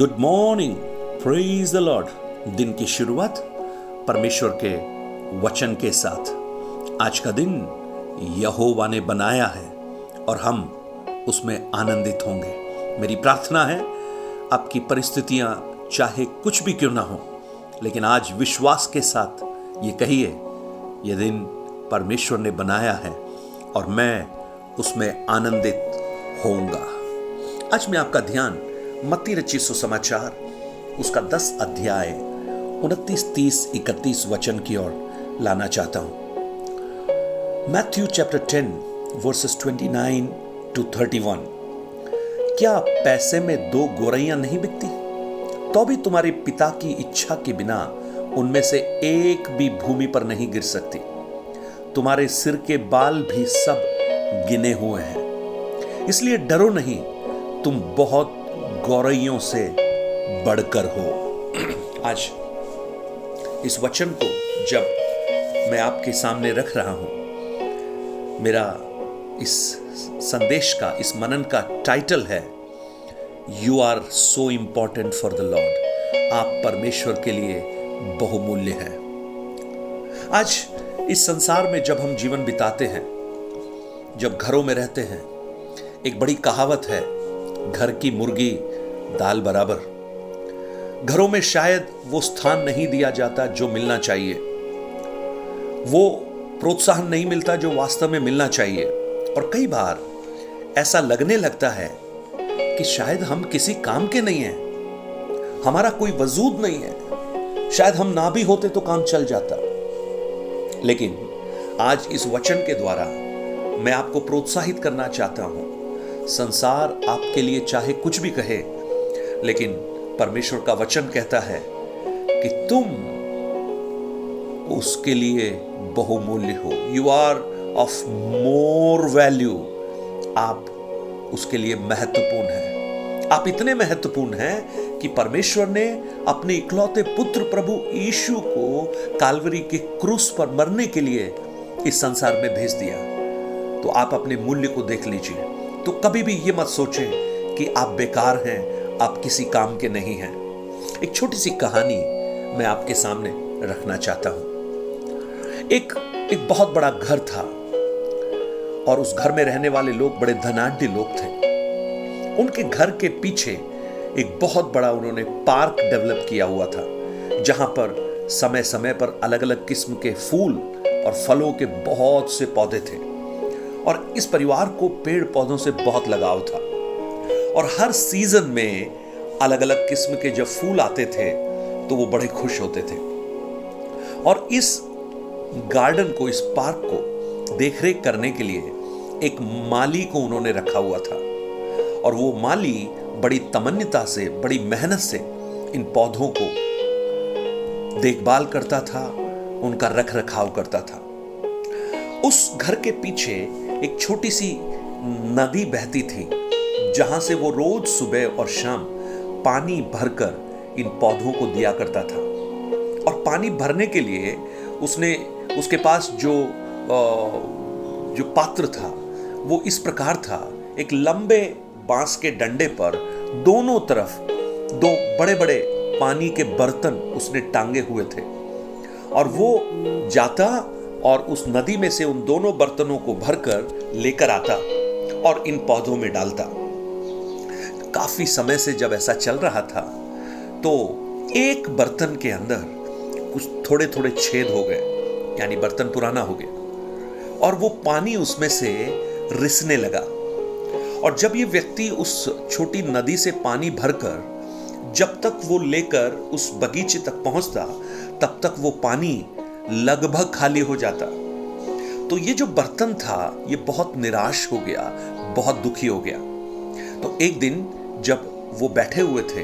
Good morning, praise the Lord. दिन की शुरुआत परमेश्वर के वचन के साथ। आज का दिन यहोवा ने बनाया है और हम उसमें आनंदित होंगे। मेरी प्रार्थना है, आपकी परिस्थितियाँ चाहे कुछ भी क्यों ना हो, लेकिन आज विश्वास के साथ ये कहिए यह दिन परमेश्वर ने बनाया है और मैं उसमें आनंदित होऊँगा। आज मैं आपका ध्यान मत्ती रची सुसमाचार, उसका दस अध्याय, उनतीस, तीस, इकतीस वचन की ओर लाना चाहता हूँ। Matthew chapter ten, verses twenty nine to thirty one. क्या पैसे में दो गोरैया नहीं बिकती? तो भी तुम्हारे पिता की इच्छा के बिना उनमें से एक भी भूमि पर नहीं गिर सकती। तुम्हारे सिर के बाल भी सब गिने हुए हैं। इसलिए डरो नहीं, तुम बहुत गौरैयों से बढ़कर हो। आज इस वचन को जब मैं आपके सामने रख रहा हूँ, मेरा इस संदेश का, इस मनन का टाइटल है you are so important for the Lord आप परमेश्वर के लिए बहुमूल्य हैं। आज इस संसार में जब हम जीवन बिताते हैं, जब घरों में रहते हैं, एक बड़ी कहावत है, घर की मुर्गी दाल बराबर। घरों में शायद वो स्थान नहीं दिया जाता जो मिलना चाहिए। वो प्रोत्साहन नहीं मिलता जो वास्तव में मिलना चाहिए। और कई बार ऐसा लगने लगता है कि शायद हम किसी काम के नहीं हैं। हमारा कोई वजूद नहीं है। शायद हम ना भी होते तो काम चल जाता। लेकिन आज इस वचन के द्वारा मैं आपको प्रोत्साहित करना चाहता हूँ। संसार आपके लिए चाहे कुछ भी कहे लेकिन परमेश्वर का वचन कहता है कि तुम उसके लिए बहुमूल्य हो। You are of more value आप उसके लिए महत्वपूर्ण हैं। आप इतने महत्वपूर्ण हैं कि परमेश्वर ने अपने इकलौते पुत्र प्रभु यीशु को कालवरी के क्रूस पर मरने के लिए इस संसार में भेज दिया। तो आप अपने मूल्य को देख लीजिए। तो कभी भी ये मत सोचें कि आप बेकार हैं आप किसी काम के नहीं हैं। एक छोटी सी कहानी मैं आपके सामने रखना चाहता हूँ। एक एक बहुत बड़ा घर था और उस घर में रहने वाले लोग बड़े धनाढ़ लोग थे। उनके घर के पीछे एक बहुत बड़ा उन्होंने पार्क डेवलप किया हुआ था, जहाँ पर समय समय पर अलग अलग किस्म के फूल और फलों के बहुत से पौधे थे। और इस परिवार को पेड़ पौधों से बहुत लगाव था। और हर सीज़न में अलग अलग किस्म के जब फूल आते थे तो वो बड़े खुश होते थे। और इस गार्डन को, इस पार्क को देखरेख करने के लिए एक माली को उन्होंने रखा हुआ था। और वो माली बड़ी तमन्यता से, बड़ी मेहनत से इन पौधों को देखभाल करता था, उनका रख रखाव करता था। उस घर के पीछे एक छोटी सी नदी बहती थी। जहाँ से वो रोज सुबह और शाम पानी भरकर इन पौधों को दिया करता था। और पानी भरने के लिए उसने, उसके पास जो जो पात्र था, वो इस प्रकार था। एक लंबे बाँस के डंडे पर दोनों तरफ़ दो बड़े बड़े पानी के बर्तन उसने टांगे हुए थे। और वो जाता और उस नदी में से उन दोनों बर्तनों को भरकर लेकर आता और इन पौधों में डालता। काफ़ी समय से जब ऐसा चल रहा था तो एक बर्तन के अंदर कुछ थोड़े थोड़े छेद हो गए, यानी बर्तन पुराना हो गया, और वो पानी उसमें से रिसने लगा। और जब ये व्यक्ति उस छोटी नदी से पानी भरकर, जब तक वो लेकर उस बगीचे तक पहुँचता, तब तक वो पानी लगभग खाली हो जाता। तो ये जो बर्तन था, ये बहुत निराश हो गया, बहुत दुखी हो गया। तो एक दिन जब वो बैठे हुए थे,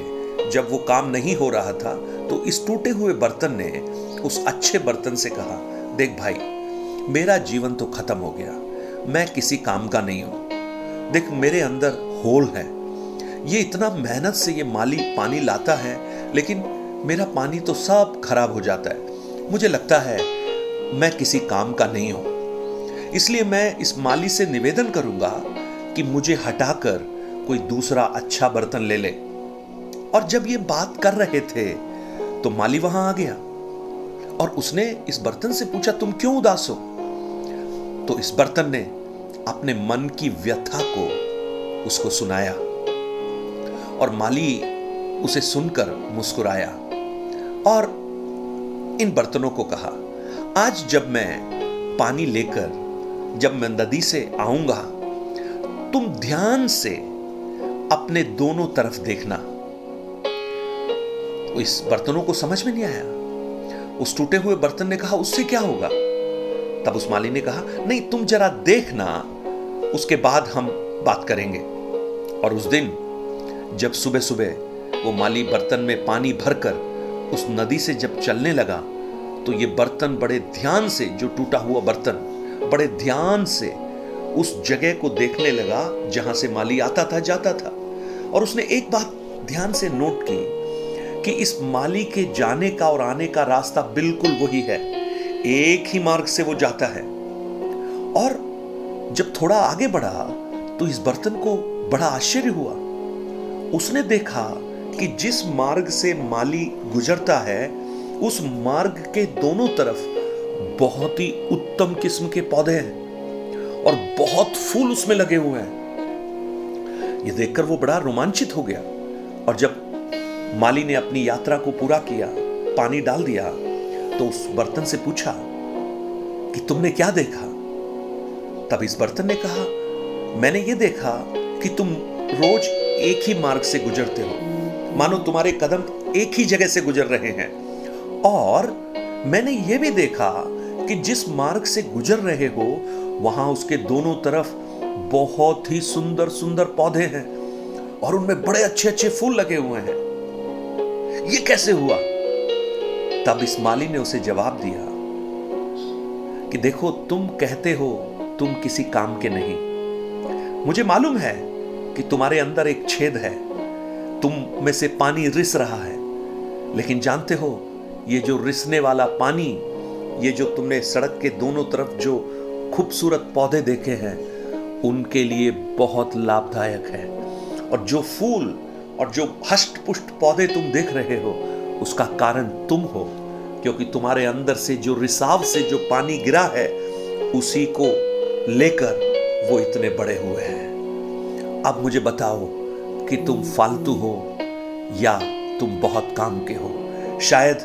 जब वो काम नहीं हो रहा था तो इस टूटे हुए बर्तन ने उस अच्छे बर्तन से कहा, देख भाई, मेरा जीवन तो खत्म हो गया। मैं किसी काम का नहीं हूँ। देख, मेरे अंदर होल है। ये इतना मेहनत से ये माली पानी लाता है, लेकिन मेरा पानी तो सब खराब हो जाता है। मुझे लगता है मैं किसी काम का नहीं हूँ। इसलिए मैं इस माली से निवेदन करूँगा कि मुझे हटाकर कोई दूसरा अच्छा बर्तन ले ले। और जब ये बात कर रहे थे तो माली वहाँ आ गया और उसने इस बर्तन से पूछा, तुम क्यों उदास हो? तो इस बर्तन ने अपने मन की व्यथा को उसको सुनाया और माली उसे सुनकर मुस्कुराया और इन बर्तनों को कहा, आज जब मैं पानी लेकर, जब मैं नदी से आऊँगा, तुम ध्यान से अपने दोनों तरफ़ देखना। तो इस बर्तनों को समझ में नहीं आया। उस टूटे हुए बर्तन ने कहा, उससे क्या होगा? तब उस माली ने कहा, नहीं, तुम जरा देखना, उसके बाद हम बात करेंगे। और उस दिन, जब सुबह सुबह वो माली बर्तन में पानी भरकर उस नदी से जब चलने लगा तो ये बर्तन बड़े ध्यान से, जो टूटा हुआ बर्तन, बड़े ध्यान से उस जगह को देखने लगा जहाँ से माली आता था, जाता था। और उसने एक बात ध्यान से नोट की कि इस माली के जाने का और आने का रास्ता बिल्कुल वही है। एक ही मार्ग से वो जाता है। और जब थोड़ा आगे बढ़ा तो इस बर्तन को बड़ा आश्चर्य हुआ। उसने देखा कि जिस मार्ग से माली गुजरता है, उस मार्ग के दोनों तरफ़ बहुत ही उत्तम किस्म के पौधे हैं। और बहुत फूल उसमें लगे हुए हैं। ये देखकर वो बड़ा रोमांचित हो गया और जब माली ने अपनी यात्रा को पूरा किया, पानी डाल दिया तो उस बर्तन से पूछा कि तुमने क्या देखा? तब इस बर्तन ने कहा, मैंने ये देखा कि तुम रोज एक ही मार्ग से गुजरते हो। मानो तुम्हारे कदम एक ही जगह से गुजर रहे हैं। और मैंने यह भी देखा कि जिस मार्ग से गुजर रहे हो वहाँ उसके दोनों तरफ़ बहुत ही सुंदर सुंदर पौधे हैं और उनमें बड़े अच्छे अच्छे फूल लगे हुए हैं। ये कैसे हुआ? तब इस माली ने उसे जवाब दिया कि देखो, तुम कहते हो तुम किसी काम के नहीं। मुझे मालूम है कि तुम्हारे अंदर एक छेद है। तुम में से पानी रिस रहा है। लेकिन जानते हो, ये जो रिसने वाला पानी, ये जो तुमने सड़क के दोनों तरफ़ जो खूबसूरत पौधे देखे हैं, उनके लिए बहुत लाभदायक है। और जो फूल और जो हष्ट पुष्ट पौधे तुम देख रहे हो, उसका कारण तुम हो, क्योंकि तुम्हारे अंदर से जो रिसाव से जो पानी गिरा है, उसी को लेकर वो इतने बड़े हुए हैं। अब मुझे बताओ कि तुम फालतू हो या तुम बहुत काम के हो। शायद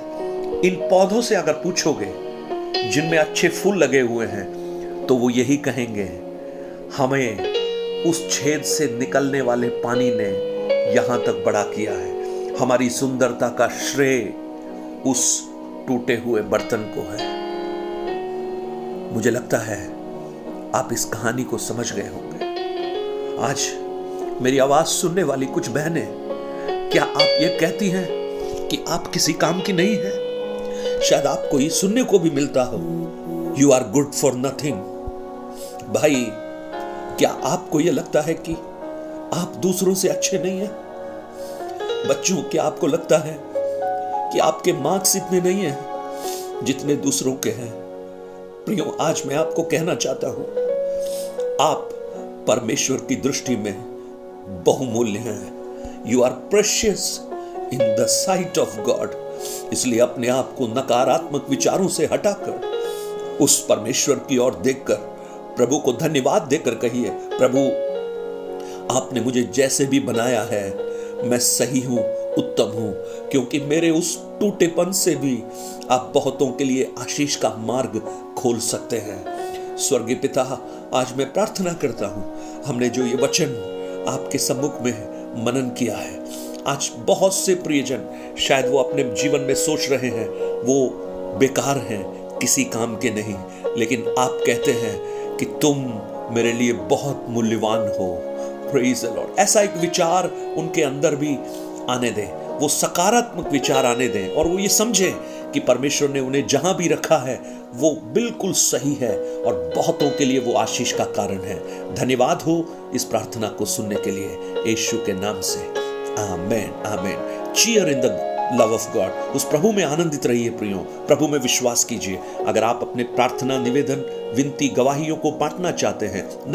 इन पौधों से अगर पूछोगे, जिनमें अच्छे फूल लगे हुए हैं तो वो यही कहेंगे, हमें उस छेद से निकलने वाले पानी ने यहाँ तक बड़ा किया है। हमारी सुंदरता का श्रेय उस टूटे हुए बर्तन को है। मुझे लगता है आप इस कहानी को समझ गए होंगे। आज मेरी आवाज़ सुनने वाली कुछ बहनें, क्या आप ये कहती हैं कि आप किसी काम की नहीं है? शायद आपको ये सुनने को भी मिलता हो। You are good for nothing भाई, क्या आपको यह लगता है कि आप दूसरों से अच्छे नहीं हैं? बच्चों, क्या आपको लगता है कि आपके मार्क्स इतने नहीं हैं जितने दूसरों के हैं? प्रियो, आज मैं आपको कहना चाहता हूँ, आप परमेश्वर की दृष्टि में बहुमूल्य हैं। You are precious in the sight of God इसलिए अपने आप को नकारात्मक विचारों से हटाकर, उस परमेश्वर की ओर देखकर प्रभु को धन्यवाद देकर कहिए, प्रभु, आपने मुझे जैसे भी बनाया है, मैं सही हूँ, उत्तम हूँ, क्योंकि मेरे उस टूटेपन से भी आप बहुतों के लिए आशीष का मार्ग खोल सकते हैं। स्वर्गीय पिता, आज मैं प्रार्थना करता हूँ, हमने जो ये वचन आपके सम्मुख में मनन किया है, आज बहुत से प्रियजन शायद वो अपने जीवन में सोच रहे हैं, वो बेकार हैं, किसी काम के नहीं, लेकिन आप कहते हैं कि तुम मेरे लिए बहुत मूल्यवान हो। प्रेज लॉर्ड ऐसा एक विचार उनके अंदर भी आने दें। वो सकारात्मक विचार आने दें और वो ये समझे कि परमेश्वर ने उन्हें जहाँ भी रखा है, वो बिल्कुल सही है और बहुतों के लिए वो आशीष का कारण है। धन्यवाद हो इस प्रार्थना को सुनने के लिए। यीशु के नाम से। आमेन आमेन। Cheer in the love of God उस प्रभु में आनंदित रहिए प्रियो। प्रभु में विश्वास कीजिए। अगर आप अपने प्रार्थना निवेदन विनती गवाहियों को बांटना चाहते हैं।